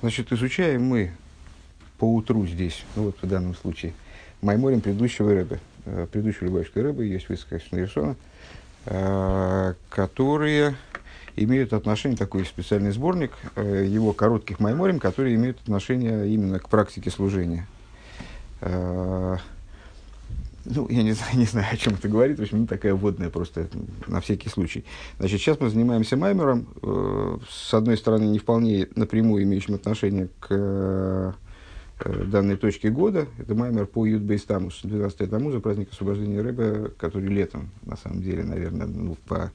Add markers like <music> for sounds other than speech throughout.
Значит, изучаем мы по утру здесь, ну вот в данном случае, Майморем предыдущего рыбы, э, предыдущего Любавичской рыбы, есть выска Шнарисона, э, которые имеют отношение, такой специальный сборник э, его коротких майморем, которые имеют отношение именно к практике служения. Ну, я не знаю, <laughs> не знаю, о чем это говорит. В общем, ну, такая вводная просто на всякий случай. Значит, сейчас мы занимаемся маймером. Э, с одной стороны, не вполне напрямую имеющим отношение к э, данной точке года. Это маймер по Юдбейс Тамус, 12 Тамуза, праздник освобождения рыбы, который летом, на самом деле, наверное, ну, по,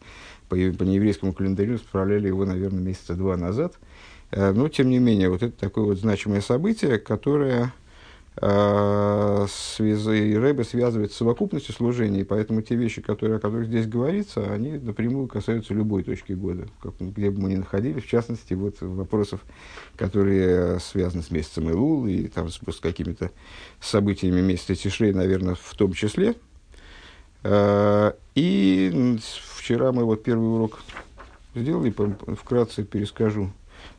по, по нееврейскому календарю справляли его, наверное, месяца два назад. Э, но, тем не менее, вот это такое вот значимое событие, которое э, связи, Рэбе связывает с совокупностью служений, поэтому те вещи, которые, о которых здесь говорится, они напрямую касаются любой точки года, как, где бы мы ни находились, в частности, вот вопросов, которые связаны с месяцем Илул и там, с, с какими-то событиями месяца Тишрей, наверное, в том числе. Э, и вчера мы вот первый урок сделали, вкратце перескажу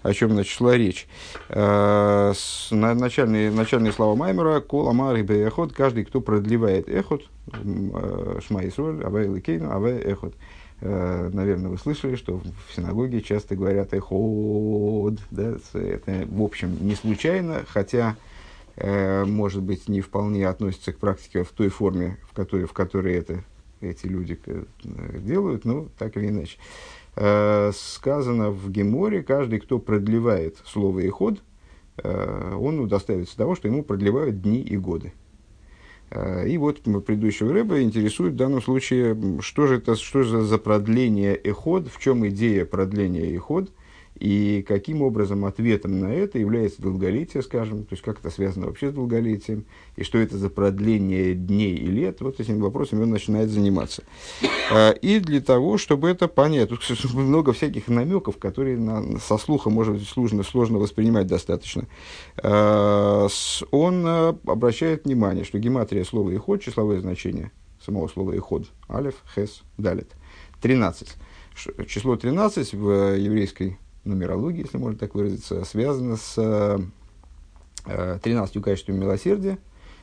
о чем значит шла речь. Э, начальные, начальные слова Маймера, кол амар и эхот, каждый, кто продлевает эхот, э, шма Исроль, авай ликейну, авай эхот. Э, наверное, вы слышали, что в синагоге часто говорят эход, да, это, в общем, не случайно, хотя, может быть, не вполне относится к практике в той форме, в которой, в которой это, эти люди делают, но так или иначе. Э, сказано в Геморе, каждый, кто продлевает слово и ход, э, он удостаивается того, что ему продлевают дни и годы. Э, и вот предыдущего рыба интересует в данном случае, что же это что же за продление эход, в чем идея продления эход – и каким образом ответом на это является долголетие, скажем, то есть как это связано вообще с долголетием, и что это за продление дней и лет, вот этими вопросами он начинает заниматься. А, и для того, чтобы это понять, тут <laughs> много всяких намеков, которые на, со слуха, может быть, сложно, сложно воспринимать достаточно. А, он а, обращает внимание, что гематрия слова «иход», числовое значение самого слова «иход», алиф, хес, далит, 13. Число 13 в еврейской нумерология, если можно так выразиться, связана с э, 13 качествами милосердия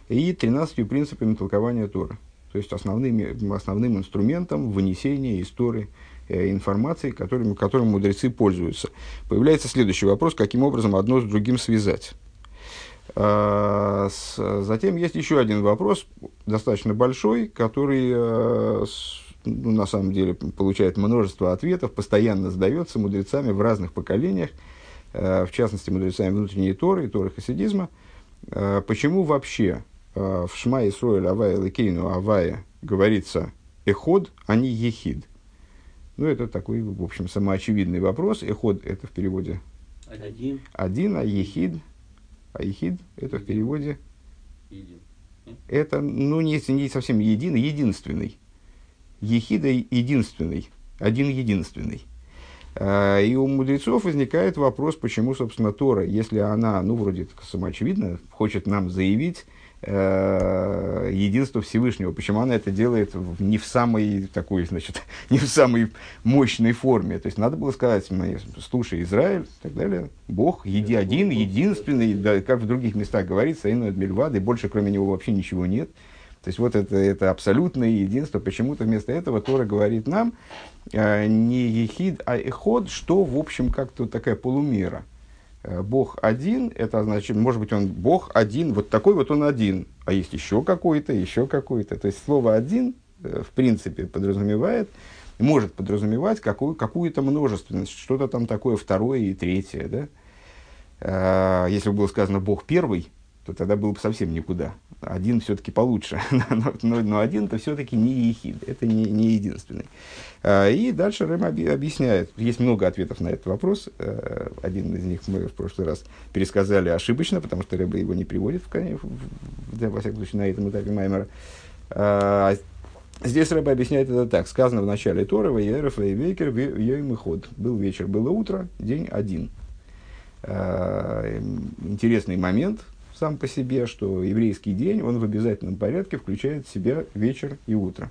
и 13 принципами толкования Тора. То есть основным, основным инструментом вынесения истории э, информации, которым, которым мудрецы пользуются. Появляется следующий вопрос, каким образом одно с другим связать. С, затем есть еще один вопрос, достаточно большой, который э, ну, на самом деле получает множество ответов, постоянно задается мудрецами в разных поколениях, э, в частности, мудрецами внутренней Торы и Торы хасидизма. Э, почему вообще э, в Шма Исроэль Авая Лекейну Авая говорится эход, а не ехид? Ну, это такой, в общем, самоочевидный вопрос. Эход – это в переводе один, один а ехид, а ехид – это в переводе един. это, ну, не, не совсем един, единственный. Ехида единственный, один единственный. А, и у мудрецов возникает вопрос, почему, собственно, Тора, если она, ну, вроде самоочевидно, хочет нам заявить э, единство Всевышнего, почему она это делает не в самой такой, значит, <laughs> не в самой мощной форме. То есть надо было сказать, слушай, Израиль, и так далее, Бог еди один, единственный, да, как в других местах говорится, и Мельвады, больше кроме него вообще ничего нет. То есть вот это, это абсолютное единство. Почему-то вместо этого Тора говорит нам э, не ехид, а эход, что в общем как-то такая полумера. Э, Бог один, это значит, может быть, он Бог один, вот такой вот он один, а есть еще какой-то, еще какой-то. То есть слово один, э, в принципе, подразумевает, может подразумевать какую, какую-то множественность, что-то там такое второе и третье. Да? Э, если бы было сказано Бог первый, то тогда было бы совсем никуда. Один все-таки получше, <laughs> но, но, но один-то все-таки не ехид, это не, не единственный. А, и дальше Рэм объясняет, есть много ответов на этот вопрос, а, один из них мы в прошлый раз пересказали ошибочно, потому что Рэб его не приводит, в, в, в, во всяком случае, на этом этапе Маймера. А, здесь Рэб объясняет это так. Сказано в начале Тора, Ваеров, Вейвекер, Йойм и Ход. Был вечер, было утро, день один. Интересный момент, сам по себе, что еврейский день, он в обязательном порядке включает в себя вечер и утро.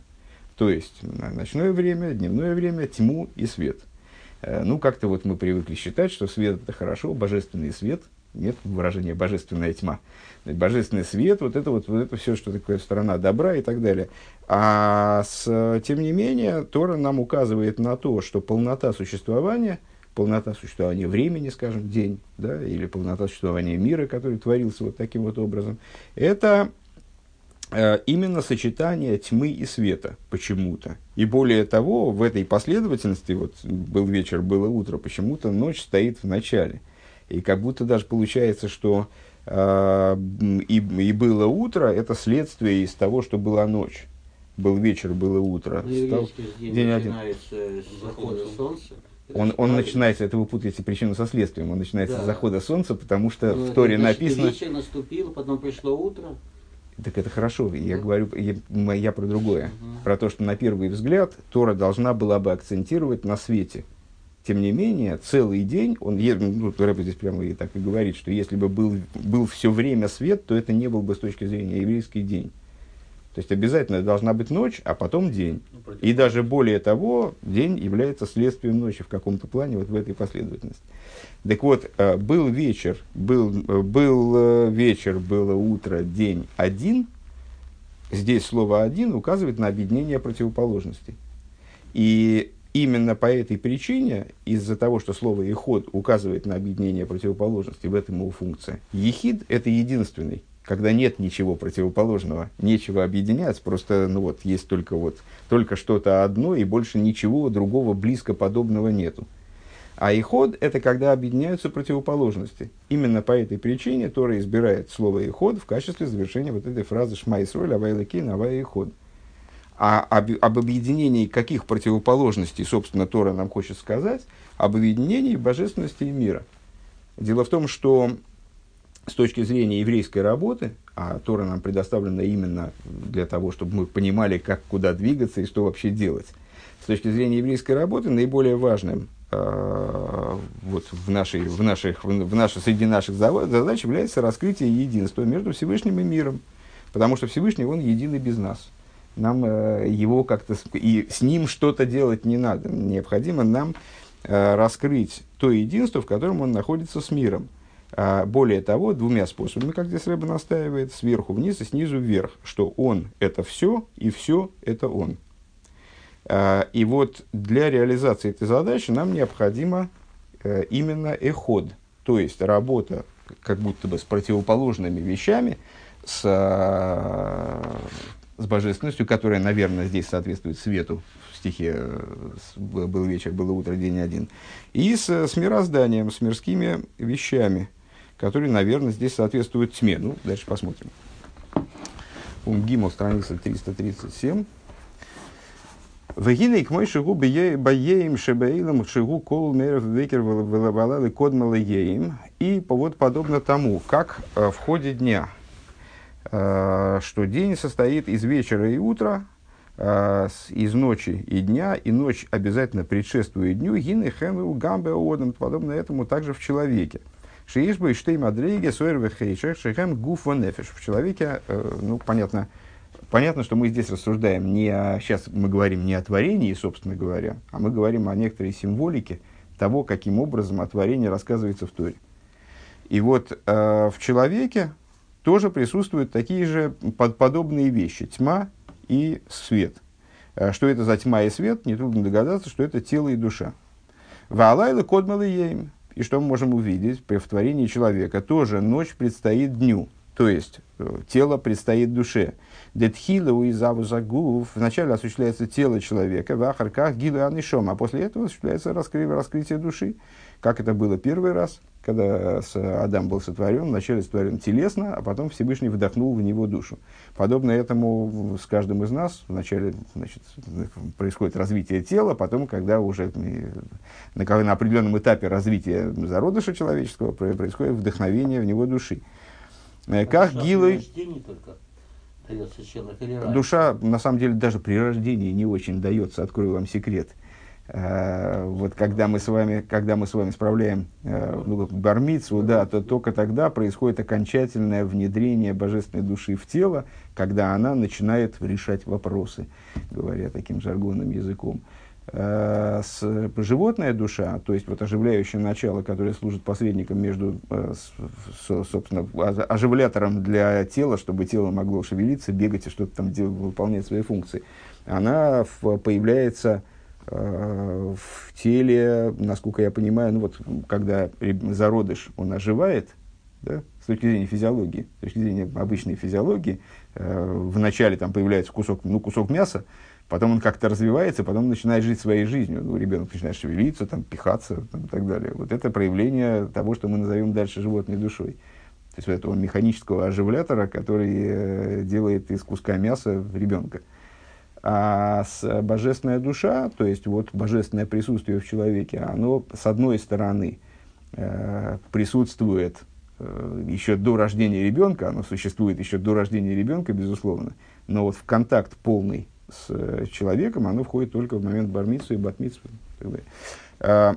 То есть ночное время, дневное время, тьму и свет. Э, ну, как-то вот мы привыкли считать, что свет это хорошо, божественный свет, нет выражения божественная тьма. Божественный свет, вот это вот, вот это все, что такое сторона добра и так далее. А с, тем не менее, Тора нам указывает на то, что полнота существования, полнота существования времени, скажем, день, да, или полнота существования мира, который творился вот таким вот образом, это э, именно сочетание тьмы и света почему-то. И более того, в этой последовательности, вот был вечер, было утро, почему-то ночь стоит в начале. И как будто даже получается, что э, и, и было утро, это следствие из того, что была ночь. Был вечер, было утро. Ну, Стал день, день один. с захода солнца. Он, он начинается, это вы путаете причину со следствием, он начинается Да. с захода солнца, потому что Ну, в Торе значит, написано... Вечер наступил, потом пришло утро. Так это хорошо, я Да. говорю, я, я про другое. Мгм. Про то, что на первый взгляд Тора должна была бы акцентировать на свете. Тем не менее, целый день, он, ну, Рэбе здесь прямо и так и говорит, что если бы был, был все время свет, то это не был бы с точки зрения еврейский день. То есть обязательно должна быть ночь, а потом день. Ну, И даже более того, день является следствием ночи в каком-то плане, вот в этой последовательности. Так вот, э, был вечер, был, э, был э, вечер, было утро, день один. Здесь слово один указывает на объединение противоположностей. И именно по этой причине, из-за того, что слово «иход» указывает на объединение противоположностей, в этом его функция. Ехид – это единственный, когда нет ничего противоположного, нечего объединять, просто ну вот, есть только, вот, только что-то одно, и больше ничего другого близко подобного нету. А иход – это когда объединяются противоположности. Именно по этой причине Тора избирает слово иход в качестве завершения вот этой фразы «Шма Исроль, Авай Лекин, Авай иход». А об, об объединении каких противоположностей, собственно, Тора нам хочет сказать? Об объединении божественности и мира. Дело в том, что с точки зрения еврейской работы, а Тора нам предоставлена именно для того, чтобы мы понимали, как куда двигаться и что вообще делать. С точки зрения еврейской работы наиболее важным э, вот в нашей, в наших, в, в среди наших задач является раскрытие единства между Всевышним и миром. Потому что Всевышний, он единый без нас. Нам э, его как-то, и с ним что-то делать не надо. Необходимо нам э, раскрыть то единство, в котором он находится с миром. А, более того, двумя способами, как здесь Рэбе настаивает, сверху вниз и снизу вверх, что он – это все, и все – это он. А, и вот для реализации этой задачи нам необходимо э, именно эход, то есть работа как будто бы с противоположными вещами, с, а, с божественностью, которая, наверное, здесь соответствует свету. В стихе э, с- «Был был вечер, было утро, день один», и с, с мирозданием, с мирскими вещами, которые, наверное, здесь соответствуют тьме. Ну, дальше посмотрим. Пункт Гимл, страница 337. Вегиней к мой шигу баеем шебеилам шигу кол меров векер валалы кодмала еем. И вот подобно тому, как э, в ходе дня, э, что день состоит из вечера и утра, э, из ночи и дня, и ночь обязательно предшествует дню, гины хэму гамбе подобно этому также в человеке. Шиишба и штейм адреге суэр вехейшех шехем гуф нефиш. В человеке, э, ну, понятно, понятно, что мы здесь рассуждаем не о, сейчас мы говорим не о творении, собственно говоря, а мы говорим о некоторой символике того, каким образом о творении рассказывается в Торе. И вот э, в человеке тоже присутствуют такие же под, подобные вещи. Тьма и свет. Э, что это за тьма и свет? Нетрудно догадаться, что это тело и душа. Ваалайла кодмала ейм. И что мы можем увидеть при в творении человека? Тоже ночь предстоит дню. То есть, э, тело предстоит душе. Детхила уизаву загув. Вначале осуществляется тело человека, в ахарках гилу анишом, а после этого осуществляется раскры- раскрытие души. Как это было первый раз, когда Адам был сотворен, вначале сотворен телесно, а потом Всевышний вдохнул в него душу. Подобно этому с каждым из нас вначале значит, происходит развитие тела, потом, когда уже на, на определенном этапе развития зародыша человеческого про- происходит вдохновение в него души. Э, Как Душа при Гилой, душа, на самом деле, даже при рождении не очень дается, открою вам секрет. Э, Вот когда мы с вами, когда мы с вами справляем э, ну, бармицу, да, то только тогда происходит окончательное внедрение божественной души в тело, когда она начинает решать вопросы, говоря таким жаргонным языком. Э, с, животная душа, то есть вот оживляющее начало, которое служит посредником между, э, собственно, оживлятором для тела, чтобы тело могло шевелиться, бегать и что-то там делать, выполнять свои функции, она появляется э, в теле, насколько я понимаю, ну вот когда зародыш, он оживает, да, с точки зрения физиологии, с точки зрения обычной физиологии, э, вначале там появляется кусок, ну, кусок мяса, потом он как-то развивается, потом начинает жить своей жизнью. Ну, ребенок начинает шевелиться, там, пихаться там, и так далее. Вот это проявление того, что мы назовем дальше животной душой. То есть вот этого механического оживлятора, который э, делает из куска мяса ребенка. А с божественная душа, то есть вот божественное присутствие в человеке, оно с одной стороны э, присутствует э, еще до рождения ребенка, оно существует еще до рождения ребенка, безусловно, но вот в контакт полный с э, человеком, оно входит только в момент бармицу и батмицу. А,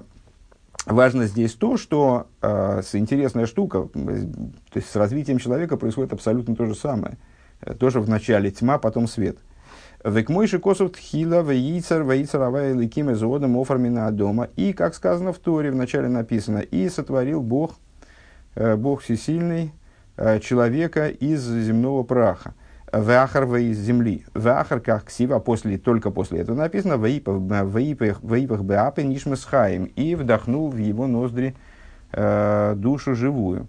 важно здесь то, что с интересная штука, то есть с развитием человека происходит абсолютно то же самое. Э, тоже в начале тьма, потом свет. Век мойши косов тхила вейцер вейцер авай ликим эзодом оформина дома. И, как сказано в Торе, в начале написано, и сотворил Бог, э, Бог всесильный, человека из земного праха. Вахар из земли. Вахар как ксива, после, только после этого написано, воипах беапе нишмас хаим, и вдохнул в его ноздри э, душу живую.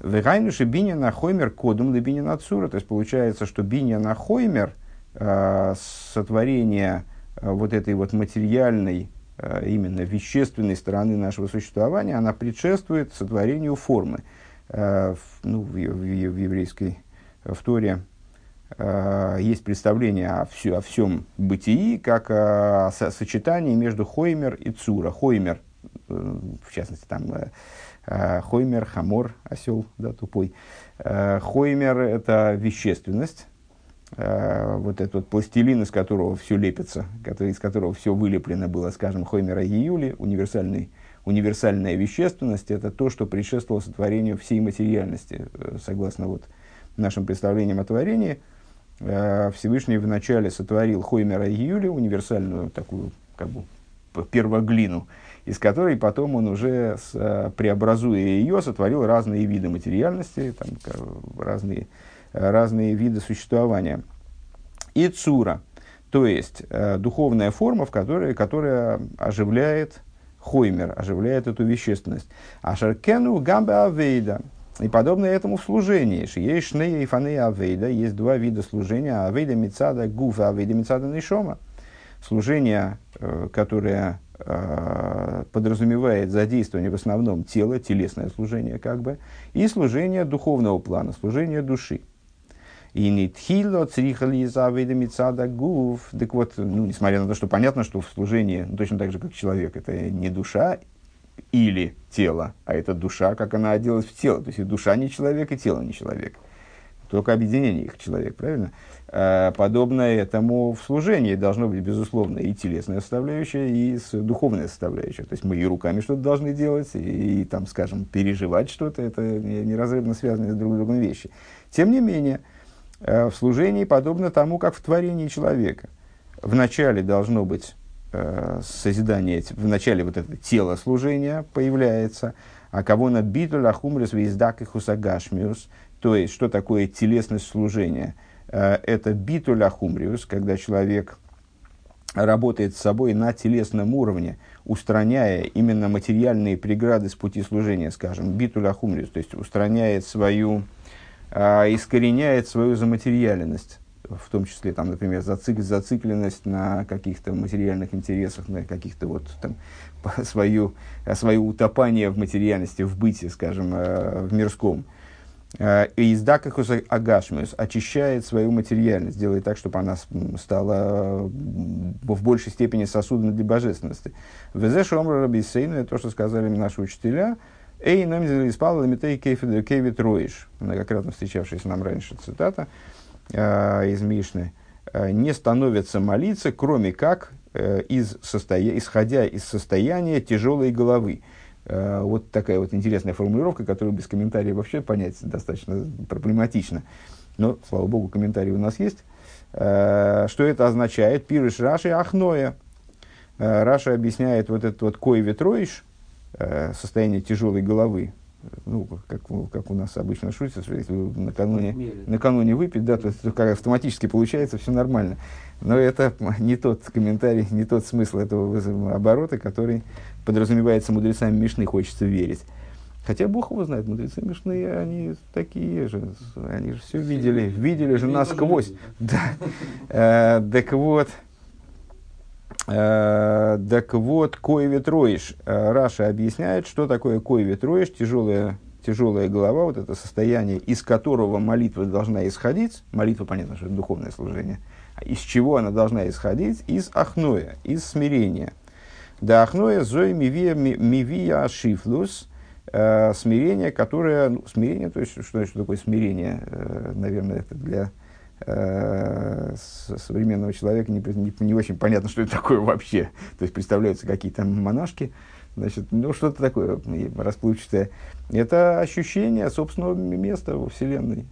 Вегайнуши биня на хоймер кодум лебиня на цура. То есть получается, что биня на хоймер, э, сотворение э, вот этой вот материальной, э, именно вещественной стороны нашего существования, она предшествует сотворению формы. Э, ну, в, в, в еврейской в э, есть представление о, все, о всем бытии, как о, сочетании между Хоймер и Цура. Хоймер, э, в частности, там э, э, Хоймер, Хамор, осел, да, тупой. Э, Хоймер – это вещественность, э, вот этот вот пластилин, из которого все лепится, который, из которого все вылеплено было, скажем, Хоймера и Юли, универсальный универсальная вещественность – это то, что предшествовало сотворению всей материальности, э, согласно вот нашим представлениям о творении – Э, Всевышний вначале сотворил Хоймера и Юли, универсальную такую как бы первоглину, из которой потом он уже, э, преобразуя ее, сотворил разные виды материальности, там, разные, разные виды существования. И цура, то есть э, духовная форма, в которой, которая оживляет хоймер, оживляет эту вещественность. Ашаркену гамбе авейда, и подобное этому в служении. Есть шнея и фанея авейда. Есть два вида служения. Авейда мецада гуфа, авейда мецада нишома. Служение, э, которое э, подразумевает задействование в основном тела, телесное служение как бы, и служение духовного плана, служение души. И нитхило црихали из авейда мецада гуф. Так вот, ну, несмотря на то, что понятно, что в служении, ну, точно так же, как человек, это не душа или тело, а это душа, как она оделась в тело. То есть и душа не человек, и тело не человек. Только объединение их человек, правильно? А, подобно этому в служении должно быть, безусловно, и телесная составляющая, и духовная составляющая. То есть мы и руками что-то должны делать, и, и там, скажем, переживать что-то. Это неразрывно связанные друг с другом вещи. Тем не менее, в служении подобно тому, как в творении человека. Вначале должно быть э, созидание, в начале вот это тело служения появляется, а кого на биту лахумрис виздак и хусагашмиус, то есть, что такое телесность служения? Э, это биту лахумриус, когда человек работает с собой на телесном уровне, устраняя именно материальные преграды с пути служения, скажем, биту лахумриус, то есть устраняет свою, э, искореняет свою заматериальность в том числе, там, например, зацик, зацикленность на каких-то материальных интересах, на каких-то вот там <laughs> свою, свое утопание в материальности, в быте, скажем, э, в мирском. И издакахус агашмиус очищает свою материальность, делает так, чтобы она стала в большей степени сосудом для божественности. Везеш омра рабисейну, это то, что сказали наши учителя, Эй, нам испал ламитей кейвит роиш, многократно встречавшаяся нам раньше цитата, э, из Мишны, э, не становятся молиться, кроме как э, из состоя... исходя из состояния тяжелой головы. Э, вот такая вот интересная формулировка, которую без комментариев вообще понять достаточно проблематично. Но, слава богу, комментарии у нас есть. Э, что это означает? Пирыш Раши Ахноя. Раша объясняет вот этот вот кой ветроиш, состояние тяжелой головы, ну, как, как у нас обычно шутят, что если накануне, накануне выпить, да, то, то как автоматически получается, все нормально. Но это не тот комментарий, не тот смысл этого оборота, который подразумевается мудрецами Мишны, хочется верить. Хотя Бог его знает, мудрецы Мишны, они такие же, они же все видели, видели же насквозь. Да. Э, так вот, Э, так вот, кой ветроиш. Э, Раша объясняет, что такое кой ветроиш, тяжелая, тяжелая голова, вот это состояние, из которого молитва должна исходить. Молитва, понятно, что это духовное служение. Из чего она должна исходить? Из ахноя, из смирения. Да ахноя зои мивия, мивия шифлус, э, смирение, которое, ну, смирение, то есть, что, что такое смирение, наверное, это для Э, современного человека не, не, не очень понятно, что это такое вообще. То есть представляются какие-то монашки, значит, ну что-то такое расплывчатое. Это ощущение собственного места во Вселенной,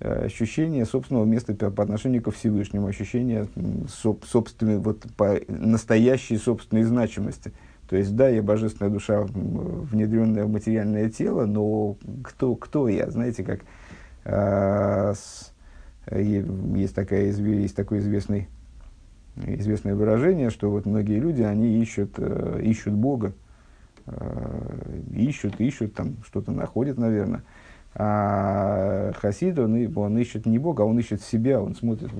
э, ощущение собственного места по отношению ко Всевышнему, ощущение соб, собственной, вот, по настоящей собственной значимости. То есть, да, я божественная душа, внедренная в материальное тело, но кто, кто я, знаете, как э, есть, такая, есть такое известный, известное выражение, что вот многие люди, они ищут, э, ищут Бога, э, ищут, ищут, там что-то находят, наверное. А Хасид, он, он ищет не Бога, а он ищет себя, он смотрит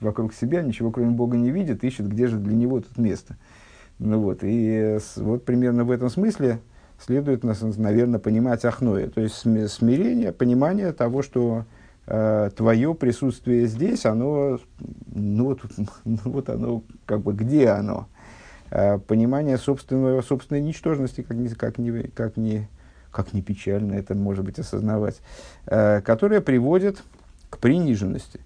вокруг себя, ничего кроме Бога не видит, ищет, где же для него тут место. Ну вот, и вот примерно в этом смысле следует, наверное, понимать Ахноя, то есть смирение, понимание того, что э, твое присутствие здесь, оно, ну вот, <laughs> ну вот оно, как бы, где оно? Э, понимание собственного, собственной ничтожности, как ни, как, ни, как, ни, как ни печально это может быть осознавать, э, которое приводит к приниженности.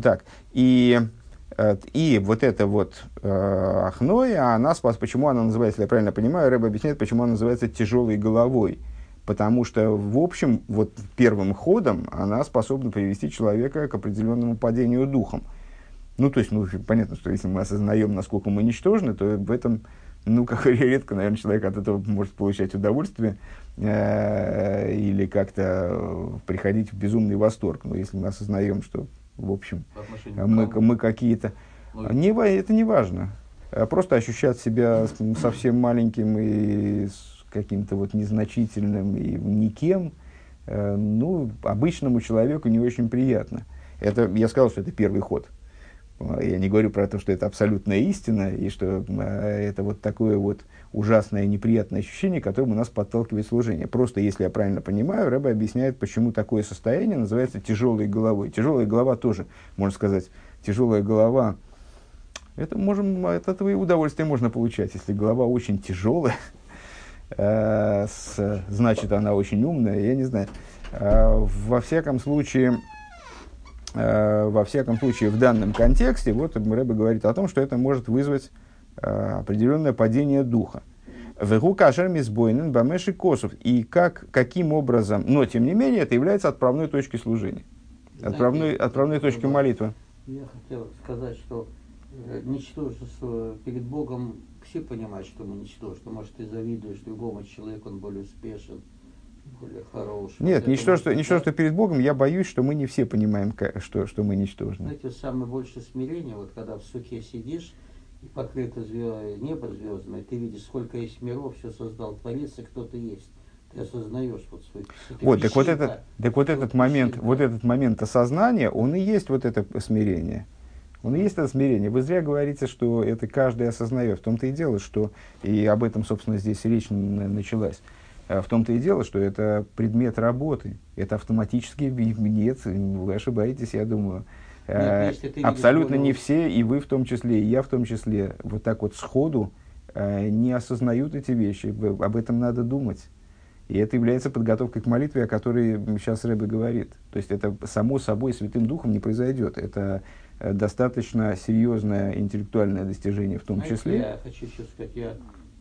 Так, и и вот это вот э, ахноя, она спас, почему она называется, если я правильно понимаю, Рэб объясняет, почему она называется тяжелой головой. Потому что, в общем, вот первым ходом она способна привести человека к определенному падению духом. Ну, то есть, ну, понятно, что если мы осознаем, насколько мы ничтожны, то в этом, ну, как <laughs> редко, наверное, человек от этого может получать удовольствие э, или как-то приходить в безумный восторг. Но если мы осознаем, что в общем, мы, мы какие-то... Ну, не, это не важно. А просто ощущать себя совсем маленьким и каким-то вот незначительным и никем, э, ну, обычному человеку не очень приятно. Это, я сказал, что это первый ход. Я не говорю про то, что это абсолютная истина, и что э, это вот такое вот ужасное, неприятное ощущение, которому нас подталкивает служение. Просто, если я правильно понимаю, Рэба объясняет, почему такое состояние называется тяжелой головой. Тяжелая голова тоже, можно сказать, тяжелая голова. Это можем, от этого и удовольствие можно получать. Если голова очень тяжелая, <laughs> э, значит, она очень умная, я не знаю. Э, во всяком случае, во всяком случае, в данном контексте, вот Рэба говорит о том, что это может вызвать Э, определенное падение духа. Вегу кашер мизбойнен бамеши косов. И как, каким образом, но тем не менее, это является отправной точкой служения. Отправной, отправной точкой молитвы. Я хотел сказать, что э, ничтожество перед Богом все понимают, что мы ничтожество. Может, ты завидуешь другому человеку, он более успешен, более хороший. Нет, ничтожество, ничтожество перед Богом, я боюсь, что мы не все понимаем, что, что мы ничтожны. Знаете, самое большее смирение, вот когда в суке сидишь, и покрыто звезд, небо звездами, ты видишь, сколько есть миров, все создал Творец, и кто ты есть. Ты осознаешь вот свой... Вот, так вот, этот, так вот этот момент, вот этот момент осознания, он и есть вот это смирение. Он и есть это смирение. Вы зря говорите, что это каждый осознает. В том-то и дело, что, и об этом, собственно, здесь речь началась. А в том-то и дело, что это предмет работы. Это автоматически нет, вы ошибаетесь, я думаю. Э, абсолютно не все, и вы в том числе, и я в том числе, вот так вот сходу э, не осознают эти вещи. Об этом надо думать. И это является подготовкой к молитве, о которой сейчас Рэбе говорит. То есть это само собой Святым Духом не произойдет. Это э, достаточно серьезное интеллектуальное достижение в том Знаете, числе. Я хочу еще сказать, я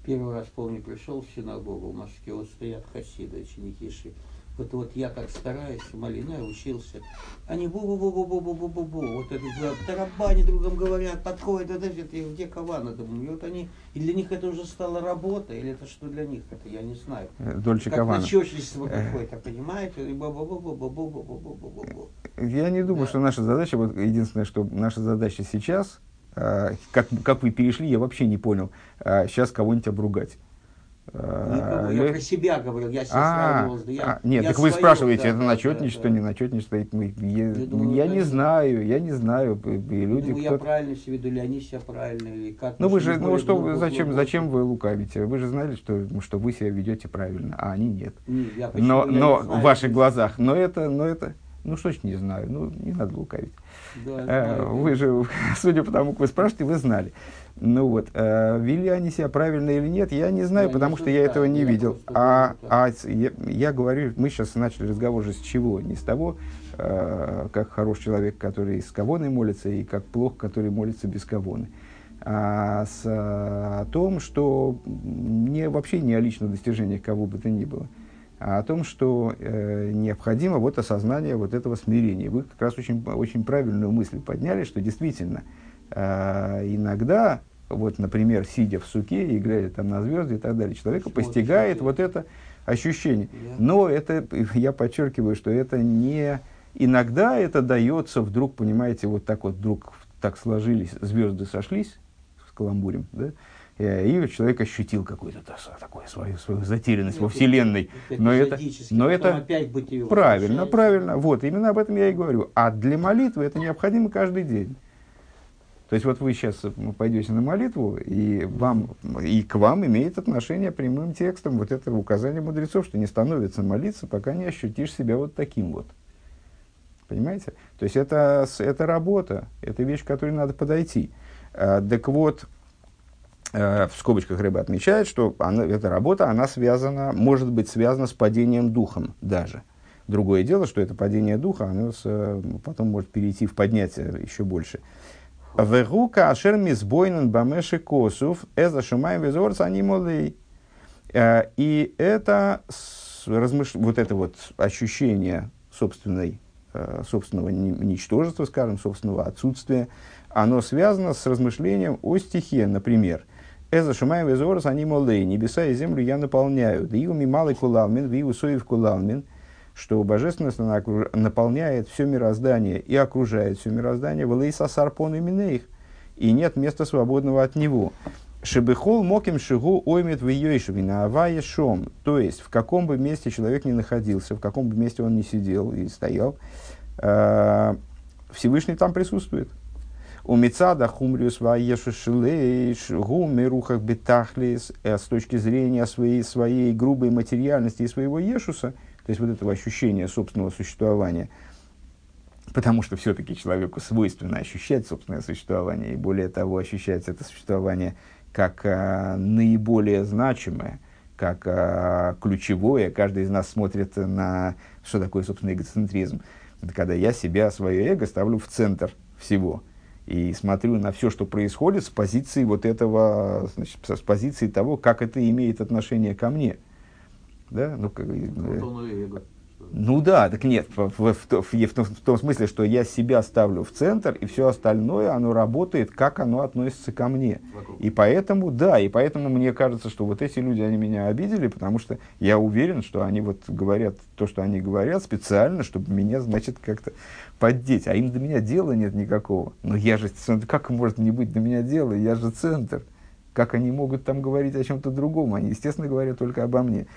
Первый раз, помню, пришел в синагогу в Москве, вот стоят хасиды, ученики ши. Вот, вот я так стараюсь, молина, я учился. Они бу-бу-бу-бу-бу-бу-бу-бу. Вот это тарабани другом говорят, подходят, вот это, где Кавана, думаю. И вот они, и для них это уже стало работа, или это что для них это, я не знаю. Дольче Как Кавана. начальство какое-то, понимаете? И бу-бу-бу-бу-бу-бу-бу-бу-бу-бу. Я не думаю, что наша задача, вот единственное, что наша задача сейчас, как, как вы перешли, я вообще не понял, э, сейчас кого-нибудь обругать. Э, Никого, я про себя говорил, я себя А, сравнивал. да я- а, нет, я так вы своё, спрашиваете, да, это да, начетничество, да, не да. начетничество. это мы- Я, Я думаю, я не не- знаю, я не знаю. И люди, Думаю, я правильно себя веду, или они себя правильно, или как. Ну вы же, не ну что, вы- зачем, глубоко. зачем вы лукавите? Вы же знали, что, ну, что вы себя ведете правильно, а они нет. Не, я почему, Но, я не но знаю. в ваших глазах, но это, но это, ну что ж не знаю, ну не надо лукавить. Да, Э. Вы же, <laughs> судя по тому, как вы спрашиваете, вы знали. Ну вот, э, вели они себя правильно или нет, я не знаю, не потому что я этого не я видел. А, а я, я говорю, мы сейчас начали разговор же с чего? Не с того, э, как хорош человек, который с кавоной молится, и как плох, который молится без кавоны. А с, э, о том, что не вообще не о личных достижениях кого бы то ни было, о том, что э, необходимо вот осознание вот этого смирения. Вы как раз очень, очень правильную мысль подняли, что действительно э, иногда, вот, например, сидя в суке и глядя там на звезды и так далее, человека постигает вот это ощущение. Да. Но это, <laughs> я подчеркиваю, что это не... Иногда это дается вдруг, понимаете, вот так вот вдруг так сложились, звезды сошлись с каламбурем, да, и человек ощутил какую-то такую свою, свою затерянность во Это- Вселенной. Но это, но это правильно, правильно. Вот, именно об этом я и говорю. А для молитвы это необходимо каждый день. То есть вот вы сейчас пойдете на молитву, и, вам, и к вам имеет отношение прямым текстом вот это указание мудрецов, что не становится молиться, пока не ощутишь себя вот таким вот. Понимаете? То есть это, это работа, это вещь, к которой надо подойти. А, так вот, э, в скобочках рыба отмечает, что она, эта работа, она связана, может быть связана с падением духом даже. Другое дело, что это падение духа, оно с, э, потом может перейти в поднятие еще больше. Вегука ашер мизбойнен бамеши косув эза шумаем визорц анимолей. Э, И это размыш... вот это вот ощущение собственной, э, собственного ни- ничтожества, скажем, собственного отсутствия, оно связано с размышлением о стихе, например. Эза шумаем везорос они молей, небеса и землю я наполняю. Да иуми малый кулалмин, виу соев кулалмин, что божественность она наполняет все мироздание и окружает все мироздание, валейса сарпон и минеих, и нет места свободного от него. Шебехол моким шигу оймет в на авае шом. То есть, в каком бы месте человек ни находился, в каком бы месте он ни сидел и стоял, э, Всевышний там присутствует. У Мецада хумриус ваешу шилейш гуми рухах бетахлис э, с точки зрения своей, своей грубой материальности и своего ешуса, то есть вот этого ощущения собственного существования, потому что все-таки человеку свойственно ощущать собственное существование, и более того, ощущать это существование как а, наиболее значимое, как а, ключевое. Каждый из нас смотрит на что такое, собственно, эгоцентризм. Это когда я себя, свое эго ставлю в центр всего. И смотрю на все, что происходит с позиции вот этого, значит, с позиции того, как это имеет отношение ко мне. Да? Ну, как, ну да, так нет, в, в- в в- в том, в том смысле, что я себя ставлю в центр, и все остальное, оно работает, как оно относится ко мне. Вокруг. И поэтому, да, и поэтому мне кажется, что вот эти люди, они меня обидели, потому что я уверен, что они вот говорят то, что они говорят, специально, чтобы меня, значит, как-то поддеть. А им до меня дела нет никакого. Но я же, центр, как может не быть до меня дела? Я же центр. Как они могут там говорить о чем-то другом? Они, естественно, говорят только обо мне.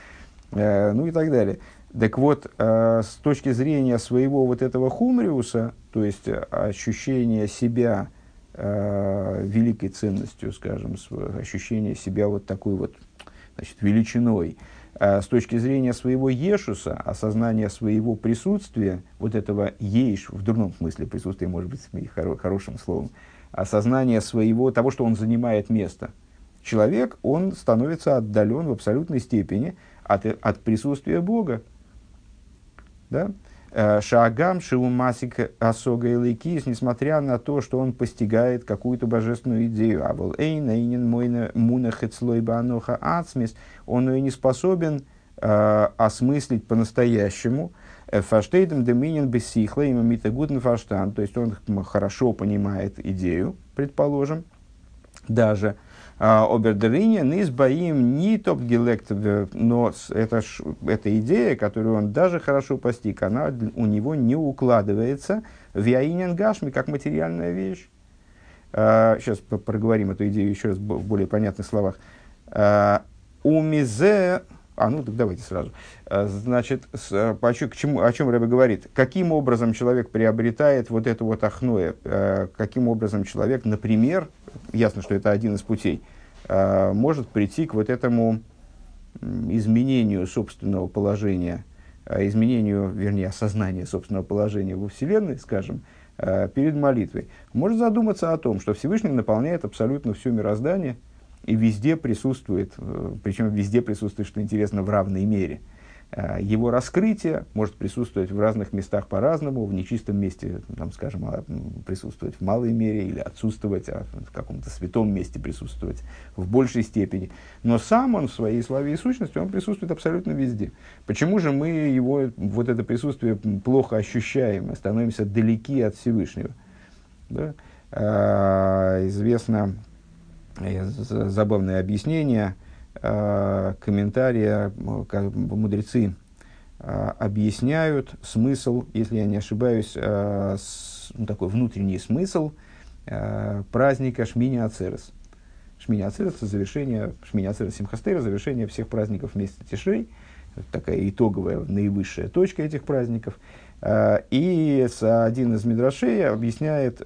Э, ну и так далее. Так вот, э, с точки зрения своего вот этого хумриуса, то есть э, ощущения себя э, великой ценностью, скажем, ощущение себя вот такой вот значит, величиной, с точки зрения своего ешуса, осознания своего присутствия, вот этого ейш, в дурном смысле присутствие может быть хоро- хорошим словом, осознание своего, того, что он занимает место. Человек, он становится отдален в абсолютной степени от, от присутствия Бога. Да? Шагам Шиумасик Асога и Лейкис, несмотря на то, что он постигает какую-то божественную идею. А был Эйн, Эйнин, Мунахецлой Баноха Ацмис, он и не способен э, осмыслить по-настоящему. Фаштейдем Деминин Бессихла, имя Митагуден Фаштан, то есть он хорошо понимает идею, предположим, даже. Обердерине низ боим не топ гелект, но это, эта идея, которую он даже хорошо постиг, она у него не укладывается в яинен гашми, как материальная вещь. Сейчас проговорим эту идею еще раз в более понятных словах. У мизе а, ну так давайте сразу. Значит, с, по, к чему, о чем Рэбе говорит? Каким образом человек приобретает вот это вот ахное? Каким образом человек, например, ясно, что это один из путей, может прийти к вот этому изменению собственного положения, изменению, вернее, осознания собственного положения во Вселенной, скажем, перед молитвой. Может задуматься о том, что Всевышний наполняет абсолютно все мироздание и везде присутствует, э, причем везде присутствует, что интересно, в равной мере – Э, его раскрытие может присутствовать в разных местах по-разному, в нечистом месте, там, скажем, а, присутствовать в малой мере или отсутствовать, а в каком-то святом месте присутствовать в большей степени. Но сам он в своей славе и сущности, он присутствует абсолютно везде. Почему же мы его, вот это присутствие плохо ощущаем, мы становимся далеки от Всевышнего? Да? А, известно забавное объяснение – Э, комментария мудрецы э, объясняют смысл, если я не ошибаюсь, э, ну, такой внутренний смысл праздника Шмини Ацерес. Шмини Ацерес – завершение, Шмини Ацерес Симхастера – завершение всех праздников месяца Тишрей. такая итоговая, наивысшая точка этих праздников. И один из Мидрашей объясняет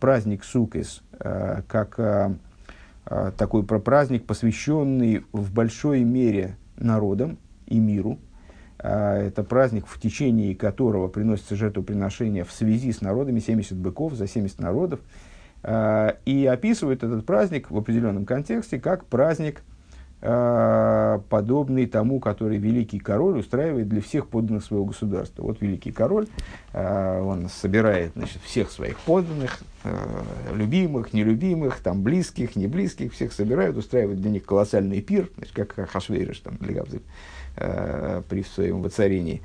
праздник Сукис как такой праздник, посвященный в большой мере народам и миру. А, это праздник, в течение которого приносится жертвоприношение в связи с народами, 70 быков за 70 народов. А, и описывает этот праздник в определенном контексте как праздник – Э, подобный тому, который великий король устраивает для всех подданных своего государства. Вот великий король, э, он собирает значит, всех своих подданных, э, любимых, нелюбимых, там, близких, не близких, всех собирает, устраивает для них колоссальный пир, значит, как Хашвейриш там, при своем воцарении.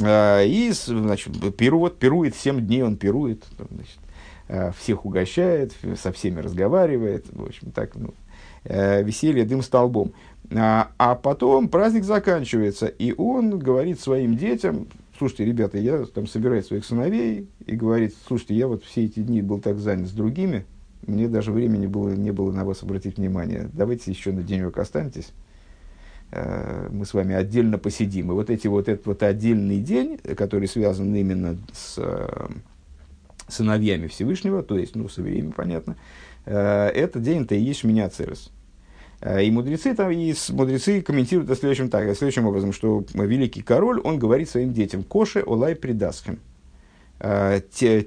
И значит, пирует, пирует, 7 дней он пирует, значит, всех угощает, со всеми разговаривает, в общем, так, ну, э, веселье дым столбом. А, а потом праздник заканчивается, и он говорит своим детям, слушайте, ребята, я там собираю своих сыновей, и говорит, слушайте, я вот все эти дни был так занят с другими, мне даже времени было, не было на вас обратить внимание. Давайте еще на денек останетесь, э, мы с вами отдельно посидим. И вот, эти, вот этот вот отдельный день, который связан именно с э, сыновьями Всевышнего, то есть, ну, с евреями, понятно, э, этот день-то и есть меня церес. Э, и мудрецы, там, и мудрецы комментируют это следующим, так, следующим образом, что великий король, он говорит своим детям, «Коше олай придасхем». Э,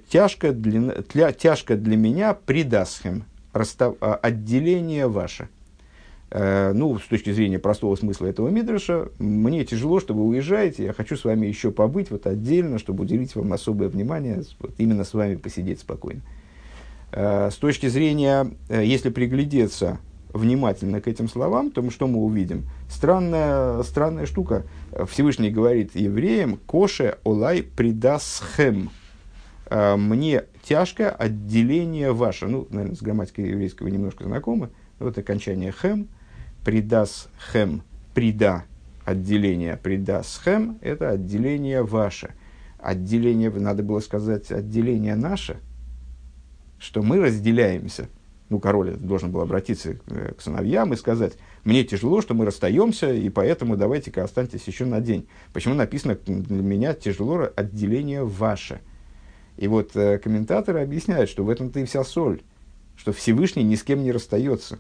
тяжко для, тяжко для меня придасхем, расстав, отделение ваше. Ну, с точки зрения простого смысла этого мидраша, мне тяжело, что вы уезжаете, я хочу с вами еще побыть вот отдельно, чтобы уделить вам особое внимание, вот именно с вами посидеть спокойно. С точки зрения, если приглядеться внимательно к этим словам, то что мы увидим? Странная, странная штука. Всевышний говорит евреям, «Коше олай придасхем». «А, «Мне тяжко отделение ваше». Ну, наверное, с грамматикой еврейского немножко знакомы. Вот окончание «хем», «придасхем», «прида», отделение «придасхем» – это отделение ваше. Отделение, надо было сказать, отделение наше, что мы разделяемся – ну, король должен был обратиться э, к сыновьям и сказать, мне тяжело, что мы расстаемся, и поэтому давайте-ка останьтесь еще на день. Почему написано, для меня тяжело отделение ваше. И вот э, комментаторы объясняют, что в этом-то и вся соль, что Всевышний ни с кем не расстается.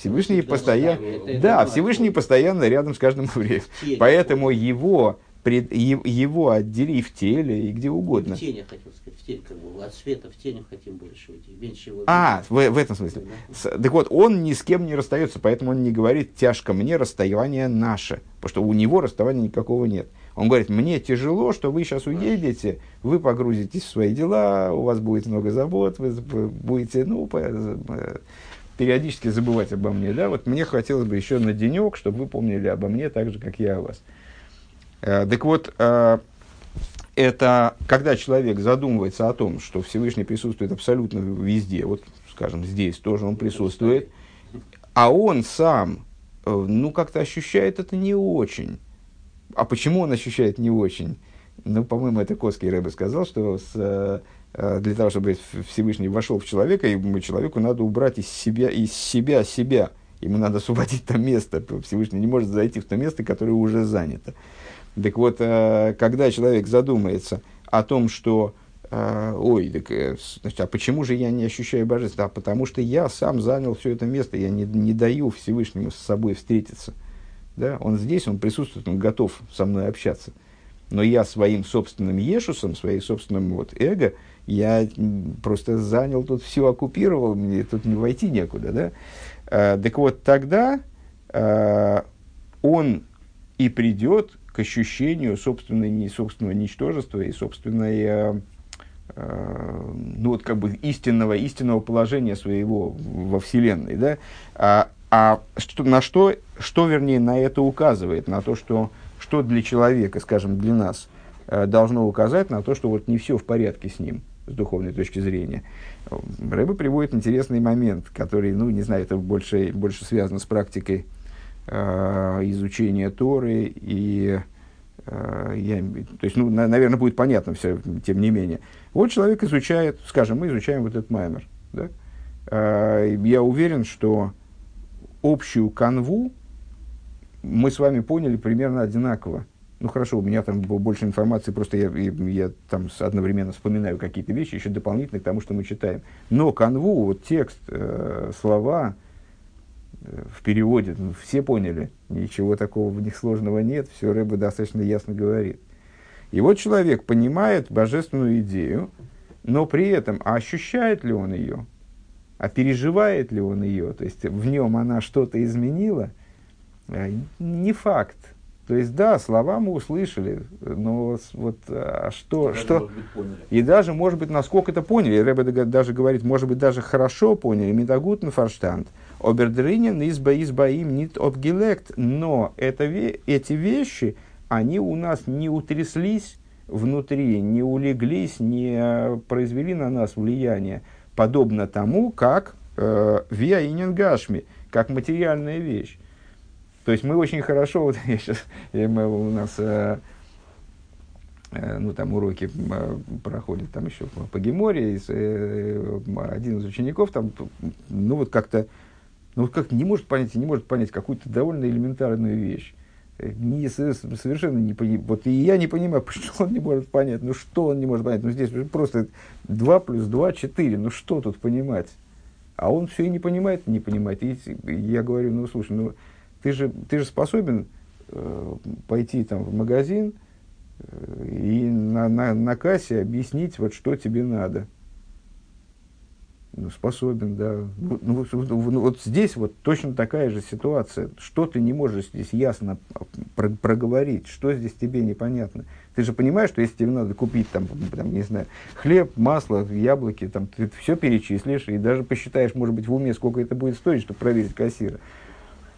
Всевышний постоянно, да, Всевышний постоянно рядом с каждым <laughs> евреем. Поэтому его пред, его отдели в теле и где угодно. В тени, хотел сказать, в тень, как бы, от света в тень хотим больше уйти, меньше его. А, в, в этом смысле. Да. Так вот, он ни с кем не расстается, поэтому он не говорит, тяжко мне расставание наше, потому что у него расставания никакого нет. Он говорит, мне тяжело, что вы сейчас уедете, вы погрузитесь в свои дела, у вас будет много забот, вы будете, ну, периодически забывать обо мне, да, вот мне хотелось бы еще на денек, чтобы вы помнили обо мне так же, как я о вас. Э, так вот, э, это когда человек задумывается о том, что Всевышний присутствует абсолютно везде, вот, скажем, здесь тоже он присутствует, а он сам, э, ну, как-то ощущает это не очень. А почему он ощущает не очень? Ну, по-моему, это Коский Рэбе сказал, что с для того, чтобы Всевышний вошел в человека, и человеку надо убрать из себя, из себя себя. Ему надо освободить там место. Всевышний не может зайти в то место, которое уже занято. Так вот, э, когда человек задумается о том, что э, ой, так, значит, а почему же я не ощущаю божества? А потому что я сам занял все это место, я не, не даю Всевышнему с собой встретиться. Да? Он здесь, он присутствует, он готов со мной общаться. Но я своим собственным ешусом, своим собственным вот эго – я просто занял тут все, оккупировал, мне тут не войти некуда, да. А, так вот, тогда а, он и придет к ощущению собственной, собственного ничтожества и собственной, а, а, ну вот как бы истинного, истинного положения своего во Вселенной, да. А, а что, на что, что, вернее, на это указывает, на то, что, что для человека, скажем, для нас, а, должно указать на то, что вот не все в порядке с ним с духовной точки зрения. Рэба приводит интересный момент, который, ну, не знаю, это больше, больше связано с практикой э, изучения Торы и э, я, то есть, ну, на, наверное, будет понятно все, тем не менее. Вот человек изучает, скажем, мы изучаем вот этот маймер, да? э, я уверен, что общую канву мы с вами поняли примерно одинаково ну хорошо, у меня там больше информации, просто я, я, там одновременно вспоминаю какие-то вещи, еще дополнительные к тому, что мы читаем. Но канву, вот текст, э, слова э, в переводе, ну, все поняли, ничего такого в них сложного нет, все Рэба достаточно ясно говорит. И вот человек понимает божественную идею, но при этом а ощущает ли он ее, а переживает ли он ее, то есть в нем она что-то изменила, э, не факт то есть, да, слова мы услышали, но вот а что... И что даже, и даже, может быть, насколько это поняли. Рэбе даже говорит, может быть, даже хорошо поняли. Медагутен фарштанд. Обердринен изба избаим нит обгелект. Но это, эти вещи, они у нас не утряслись внутри, не улеглись, не произвели на нас влияние, подобно тому, как э, виа гашми, как материальная вещь. То есть мы очень хорошо, вот <laughs> я сейчас, я, у нас, э, э, ну там уроки э, проходят там еще по, по Геморе, и, э, один из учеников там, ну вот как-то, ну как не может понять, не может понять какую-то довольно элементарную вещь. Не, совершенно не понимаю. Вот и я не понимаю, <laughs> почему он не может понять. Ну что он не может понять? Ну здесь просто 2 плюс 2, 4. Ну что тут понимать? А он все и не понимает, не понимает. И я говорю, ну слушай, ну ты же, ты же способен э, пойти там, в магазин э, и на, на, на кассе объяснить, вот, что тебе надо. Ну, способен, да. Ну, ну, ну, вот здесь вот точно такая же ситуация. Что ты не можешь здесь ясно про проговорить, что здесь тебе непонятно. Ты же понимаешь, что если тебе надо купить, там, там, не знаю, хлеб, масло, яблоки, там, ты все перечислишь и даже посчитаешь, может быть, в уме, сколько это будет стоить, чтобы проверить кассира.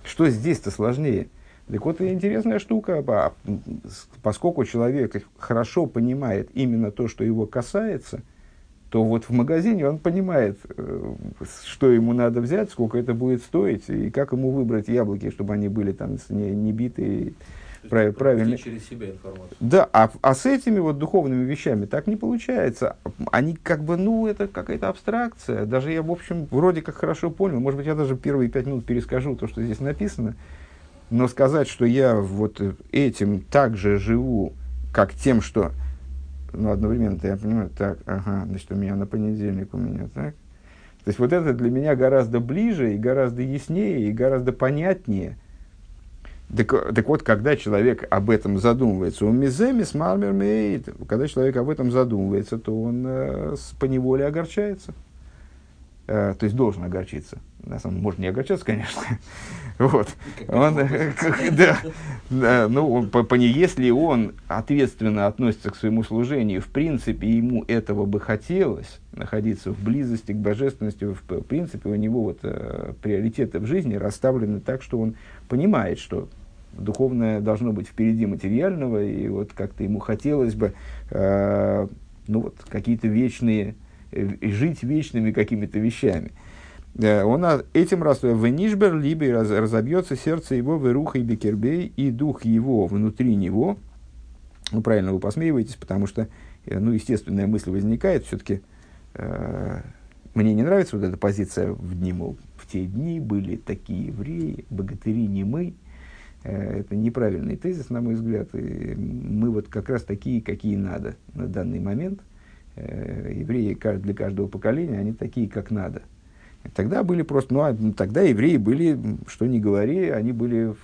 Что здесь-то сложнее? Так вот, интересная штука, а, поскольку человек хорошо понимает именно то, что его касается, то вот в магазине он понимает, э, что ему надо взять, сколько это будет стоить, и как ему выбрать яблоки, чтобы они были там не, не битые, прав, правильно. через себя информацию. Да, а, а с этими вот духовными вещами так не получается. Они как бы, ну, это какая-то абстракция. Даже я, в общем, вроде как хорошо понял. Может быть, я даже первые пять минут перескажу то, что здесь написано. Но сказать, что я вот этим так же живу, как тем, что... Ну, одновременно я понимаю, так, ага, значит, у меня на понедельник у меня, так. То есть, вот это для меня гораздо ближе и гораздо яснее и гораздо понятнее, так, так вот, когда человек об этом задумывается, он миземис мармер мейт, когда человек об этом задумывается, то он э, по неволе огорчается. Э, то есть должен огорчиться. На самом деле, может не огорчаться, конечно, <laughs> Вот. Он, да, ну, по, по, если он ответственно относится к своему служению, в принципе, ему этого бы хотелось, находиться в близости к божественности, в, в принципе, у него вот, э, приоритеты в жизни расставлены так, что он понимает, что духовное должно быть впереди материального, и вот как-то ему хотелось бы э, ну, вот, какие-то вечные, э, жить вечными какими-то вещами. Э, он этим раз в Нишбер либо раз, разобьется сердце его в руха и бекербей, и дух его внутри него. Ну, правильно вы посмеиваетесь, потому что, э, ну, естественная мысль возникает, все-таки э, мне не нравится вот эта позиция в дни, мол, в те дни были такие евреи, богатыри не мы, это неправильный тезис, на мой взгляд. И мы вот как раз такие, какие надо на данный момент. Э, евреи для каждого поколения, они такие, как надо. Тогда были просто, ну, а тогда евреи были, что ни говори, они были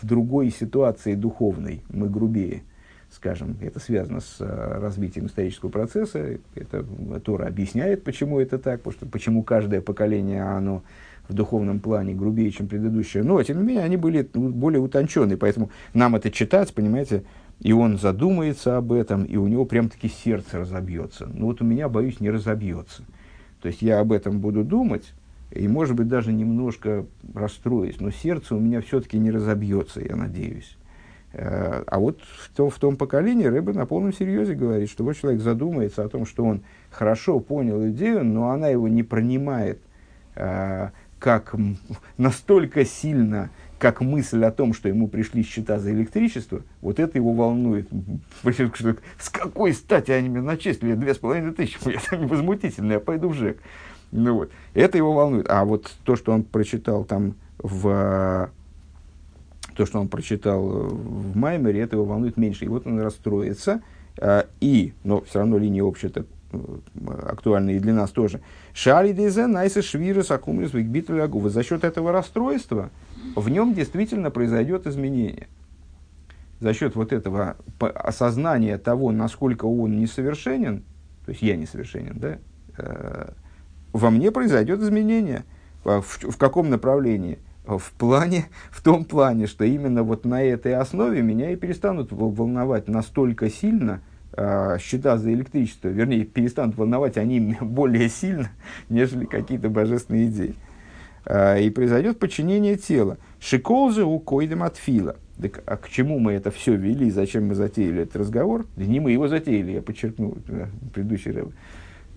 в, другой ситуации духовной, мы грубее, скажем. Это связано с а, развитием исторического процесса. Это Тора объясняет, почему это так, потому что, почему каждое поколение, оно в духовном плане грубее, чем предыдущие, но, тем не менее, они были более утонченные, поэтому нам это читать, понимаете, и он задумается об этом, и у него прям-таки сердце разобьется. Ну вот у меня, боюсь, не разобьется. То есть я об этом буду думать, и, может быть, даже немножко расстроюсь, но сердце у меня все-таки не разобьется, я надеюсь. Э, а вот в том, в том поколении Рэбе на полном серьезе говорит, что вот человек задумается о том, что он хорошо понял идею, но она его не принимает э, как настолько сильно, как мысль о том, что ему пришли счета за электричество, вот это его волнует. С какой стати они мне начислили две с половиной тысячи? <laughs> Это возмутительно, я пойду в ЖЭК. Ну, вот. Это его волнует. А вот то, что он прочитал там в то, что он прочитал в Маймере, это его волнует меньше. И вот он расстроится. А, и, но все равно линия общая актуальна и для нас тоже. Шали дезе найса швирус акумулюс викбитулягува. За счет этого расстройства в нем действительно произойдет изменение. За счет вот этого осознания того, насколько он несовершенен, то есть я несовершенен, да, э, во мне произойдет изменение. В, в каком направлении? В плане, в том плане, что именно вот на этой основе меня и перестанут волновать настолько сильно – э, счета за электричество, вернее, перестанут волновать они <laughs> более сильно, нежели какие-то божественные идеи. Э, и произойдет подчинение тела. Шиколзы у койдем от фила. Так, а к чему мы это все вели, зачем мы затеяли этот разговор? Да не мы его затеяли, я подчеркну, да, предыдущий рэб.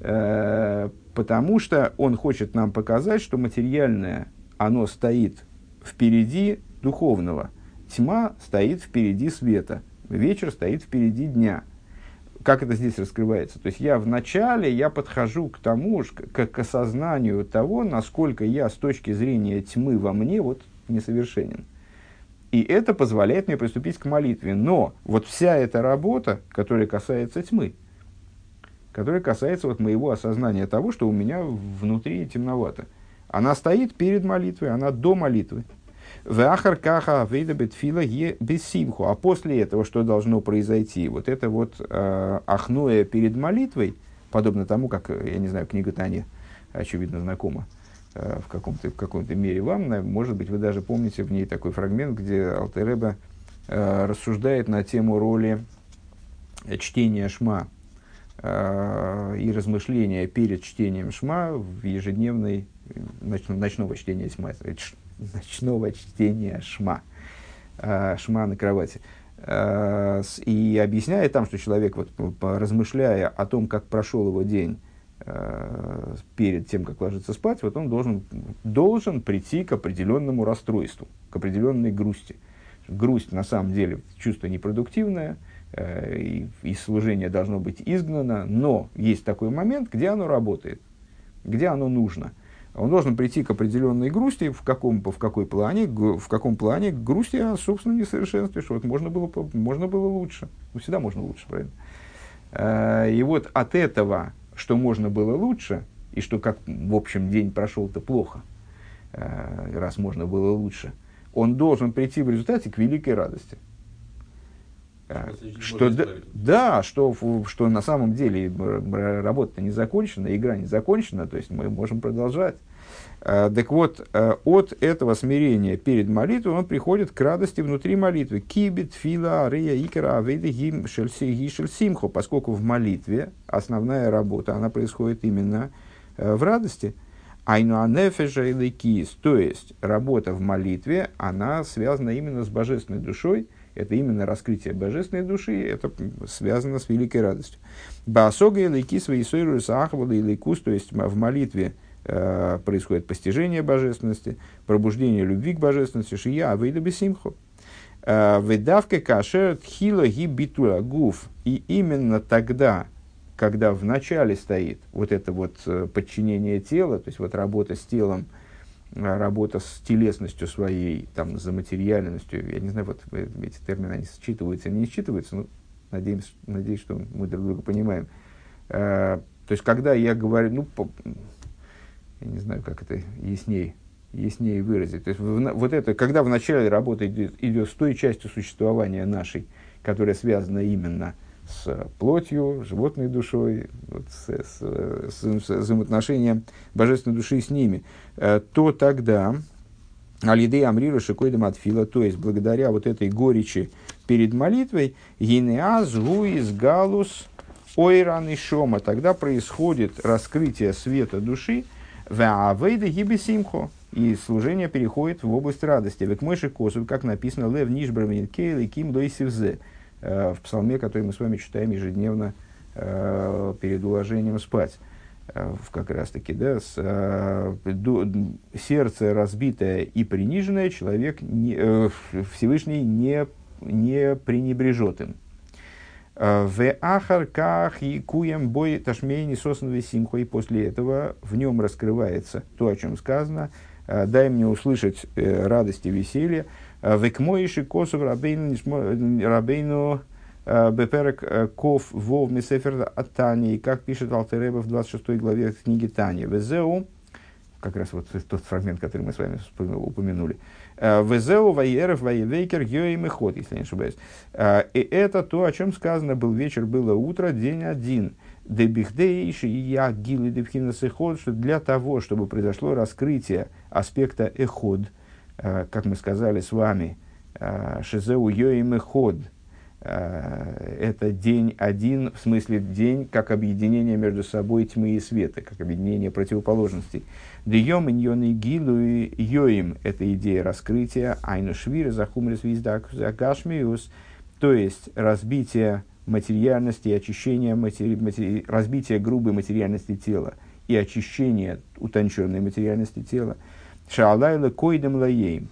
Э, потому что он хочет нам показать, что материальное, оно стоит впереди духовного. Тьма стоит впереди света. Вечер стоит впереди дня как это здесь раскрывается? То есть я вначале я подхожу к тому, к, к осознанию того, насколько я с точки зрения тьмы во мне вот несовершенен. И это позволяет мне приступить к молитве. Но вот вся эта работа, которая касается тьмы, которая касается вот моего осознания того, что у меня внутри темновато, она стоит перед молитвой, она до молитвы. Вахар каха вейда бетфила бессимху. А после этого что должно произойти? Вот это вот э, ахноя перед молитвой, подобно тому, как, я не знаю, книга Тани, очевидно, знакома э, в, каком-то, в каком-то мере вам. Может быть, вы даже помните в ней такой фрагмент, где Алтереба э, рассуждает на тему роли чтения Шма э, и размышления перед чтением Шма в ежедневной, ноч, ночного чтения Шма, ночного чтения шма, э, шма на кровати. Э, и объясняет там, что человек, вот, размышляя о том, как прошел его день, э, перед тем, как ложиться спать, вот он должен, должен прийти к определенному расстройству, к определенной грусти. Грусть на самом деле чувство непродуктивное, и, и служение должно быть изгнано, но есть такой момент, где оно работает, где оно нужно – он должен прийти к определенной грусти, в каком, в какой плане, в каком плане грусти о собственном несовершенстве, что вот можно было, можно было лучше. Ну, всегда можно лучше, правильно? Э, и вот от этого, что можно было лучше, и что, как, в общем, день прошел-то плохо, э, раз можно было лучше, он должен прийти в результате к великой радости. А, что, да, да, что, что на самом деле работа не закончена, игра не закончена, то есть мы можем продолжать. А, так вот, а, от этого смирения перед молитвой он приходит к радости внутри молитвы. Кибит, фила, ария, икера, авейда, гим, симхо, поскольку в молитве основная работа, она происходит именно в радости. Айну анефежа или кис, то есть работа в молитве, она связана именно с божественной душой, это именно раскрытие божественной души, это связано с великой радостью. Басога и лейки свои сойру сахвала и лейкус, то есть в молитве э, происходит постижение божественности, пробуждение любви к божественности, шия, а выйда бесимху. Э, Выдавка кашер тхила ги битула гуф. И именно тогда, когда в начале стоит вот это вот э, подчинение тела, то есть вот работа с телом, работа с телесностью своей, там, за материальностью, я не знаю, вот э, эти термины, они считываются или не считываются, но надеюсь, надеюсь, что мы друг друга понимаем. А, то есть, когда я говорю, ну, по, я не знаю, как это яснее, яснее выразить. То есть, в, вот это, когда в начале работы идет, идет с той частью существования нашей, которая связана именно с с плотью, животной душой, вот, с, с, с, с взаимоотношением божественной души с ними, э, то тогда Алидей Амрира Шикойдам Атфила, то есть благодаря вот этой горечи перед молитвой, Гинеаз Гуис Галус Ойран и Шома, тогда происходит раскрытие света души, Ваавейда Гибисимхо, и служение переходит в область радости. Век мыши косу, как написано, Лев Нишбрамин Кейл и Ким Дойсивзе. Э, в псалме, который мы с вами читаем ежедневно э, перед уложением спать. Э, как раз таки, да, с, сердце разбитое и приниженное человек не, Всевышний не, не пренебрежет им. В ахарках и куем бой ташмейни сосновой симхо, и после этого в нем раскрывается то, о чем сказано, дай мне услышать радость и веселье, Векмоиши косов рабейну Беперек Ков Вов Месефер Атани, и как пишет Алтереба в 26 главе книги Тани. Везеу, как раз вот тот фрагмент, который мы с вами упомянули. Везеу Вайеров Вайевейкер Йоим и Ход, если не ошибаюсь. И это то, о чем сказано, был вечер, было утро, день один. Дебихдейши и я гилы дебхинас эход, что для того, чтобы произошло раскрытие аспекта эход – Э, как мы сказали с вами, э, Шизеу Йоим Ход. Э, это день один, в смысле день как объединение между собой тьмы и света, как объединение противоположностей. Дьем иньон и гилу и йоим – это идея раскрытия, айну швира захумрис виздак загашмиус, то есть разбитие материальности очищение, матери, матери, разбитие грубой материальности тела и очищение утонченной материальности тела – Шаалайла койдем лаеем.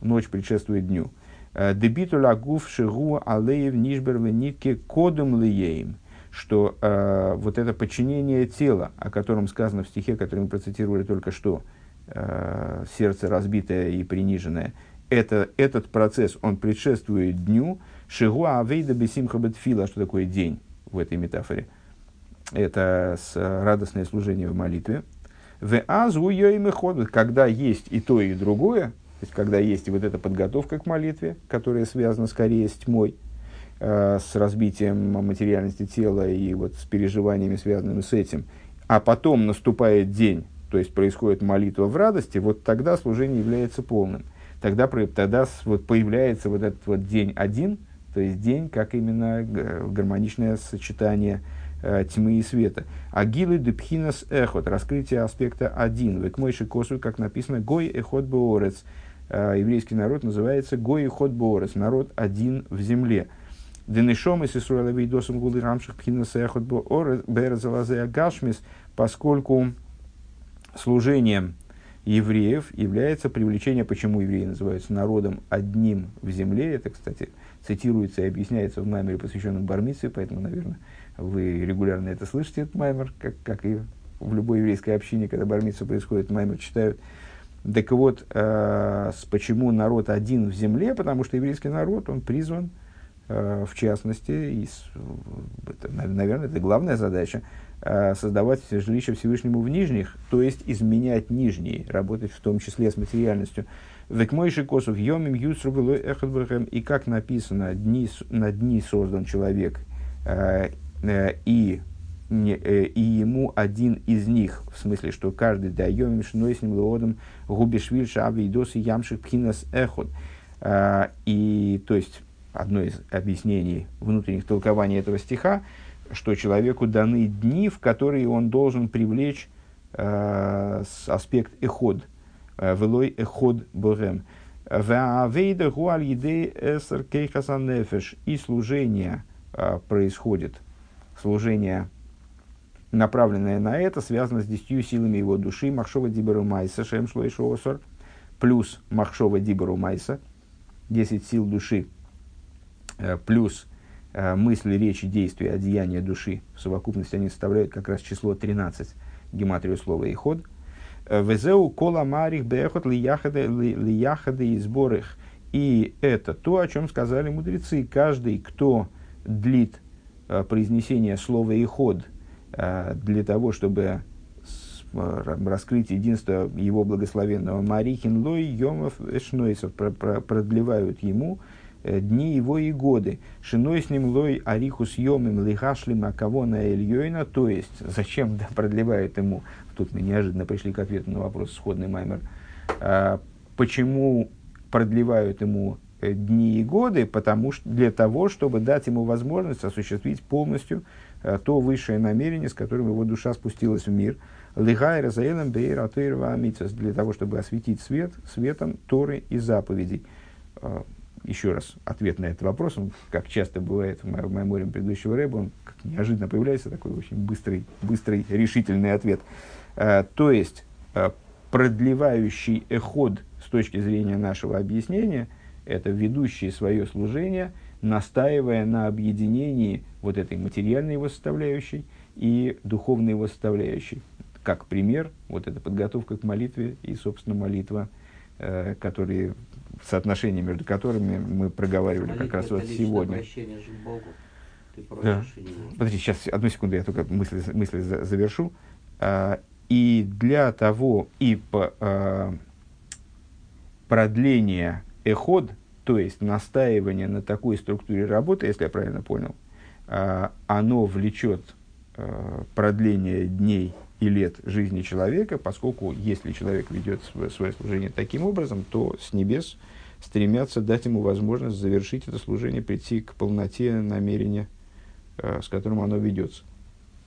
Ночь предшествует дню. Э, Дебиту лагув шигу алеев нишбер нитке кодом лаеем. Что э, вот это подчинение тела, о котором сказано в стихе, который мы процитировали только что, э, сердце разбитое и приниженное, это, этот процесс, он предшествует дню, Шигуа авейда бесимха бетфила, что такое день в этой метафоре. Это с, радостное служение в молитве, в азу ходят, когда есть и то, и другое, то есть когда есть вот эта подготовка к молитве, которая связана скорее с тьмой, э, с разбитием материальности тела и вот с переживаниями, связанными с этим, а потом наступает день, то есть происходит молитва в радости, вот тогда служение является полным. Тогда, тогда вот появляется вот этот вот день один, то есть день как именно гармоничное сочетание тьмы и света. Агилы депхинас эхот, раскрытие аспекта один. Век мойши косу, как написано, гой эхот боорец. Э, еврейский народ называется гой эхот боорец, народ один в земле. Денешом и Сисруэла Вейдосом Гулы Рамших Пхинас эхот берзалазе агашмис, поскольку служением евреев является привлечение, почему евреи называются народом одним в земле. Это, кстати, цитируется и объясняется в маймере, посвященном Бармице, поэтому, наверное, вы регулярно это слышите, этот маймер, как, как и в любой еврейской общине, когда бармица происходит, маймер читают. Так вот, э, почему народ один в земле? Потому что еврейский народ, он призван в частности, и, это, наверное, это главная задача, создавать жилище Всевышнему в нижних, то есть изменять нижние, работать в том числе с материальностью. Век мойши косов йомим юсру и как написано, дни, на дни создан человек, и не, э, и ему один из них, в смысле, что каждый даем шной с ним леодом губишвиль шави и ямших пхинас эхот. Э, и, то есть, одно из объяснений внутренних толкований этого стиха, что человеку даны дни, в которые он должен привлечь э, аспект эход, э, велой эход богем. И служение э, происходит, служение направленное на это, связано с десятью силами его души, Махшова Диберу Майса, Шем Шлойшоосор, плюс Махшова Диберу Майса, 10 сил души, э, плюс э, мысли, речи, действия, одеяния души. В совокупности они составляют как раз число 13, гематрию слова и ход. Э, Везеу кола марих бехот лияхады и сборых. И это то, о чем сказали мудрецы. Каждый, кто длит произнесение слова и ход – Э, для того, чтобы э, раскрыть единство его благословенного. Марихин Лой Йомов Эшнойсов продлевают ему э, дни его и годы. Шиной с ним лой арихус йомим лихашлим акавона эльйойна, то есть зачем да, продлевает ему, тут мы неожиданно пришли к ответу на вопрос сходный маймер, а, почему продлевают ему дни и годы, потому что для того, чтобы дать ему возможность осуществить полностью Э, то высшее намерение, с которым его душа спустилась в мир. Лихайра заэлем бейра для того, чтобы осветить свет светом Торы и заповедей. Э, еще раз, ответ на этот вопрос, он, как часто бывает в мемориум предыдущего рэба, он как неожиданно появляется, такой очень быстрый, быстрый решительный ответ. Э, то есть, продлевающий эход с точки зрения нашего объяснения, это ведущий свое служение – настаивая на объединении вот этой материальной его составляющей и духовной его составляющей. Как пример, вот эта подготовка к молитве и, собственно, молитва, э, которые, соотношение между которыми мы проговаривали Молитва как раз вот сегодня. Да. Подожди, сейчас, одну секунду, я только мысли, мысли завершу. А, и для того, и по, а, продление эход, то есть настаивание на такой структуре работы, если я правильно понял, а, оно влечет а, продление дней и лет жизни человека, поскольку если человек ведет свое служение таким образом, то с небес стремятся дать ему возможность завершить это служение, прийти к полноте намерения, а, с которым оно ведется.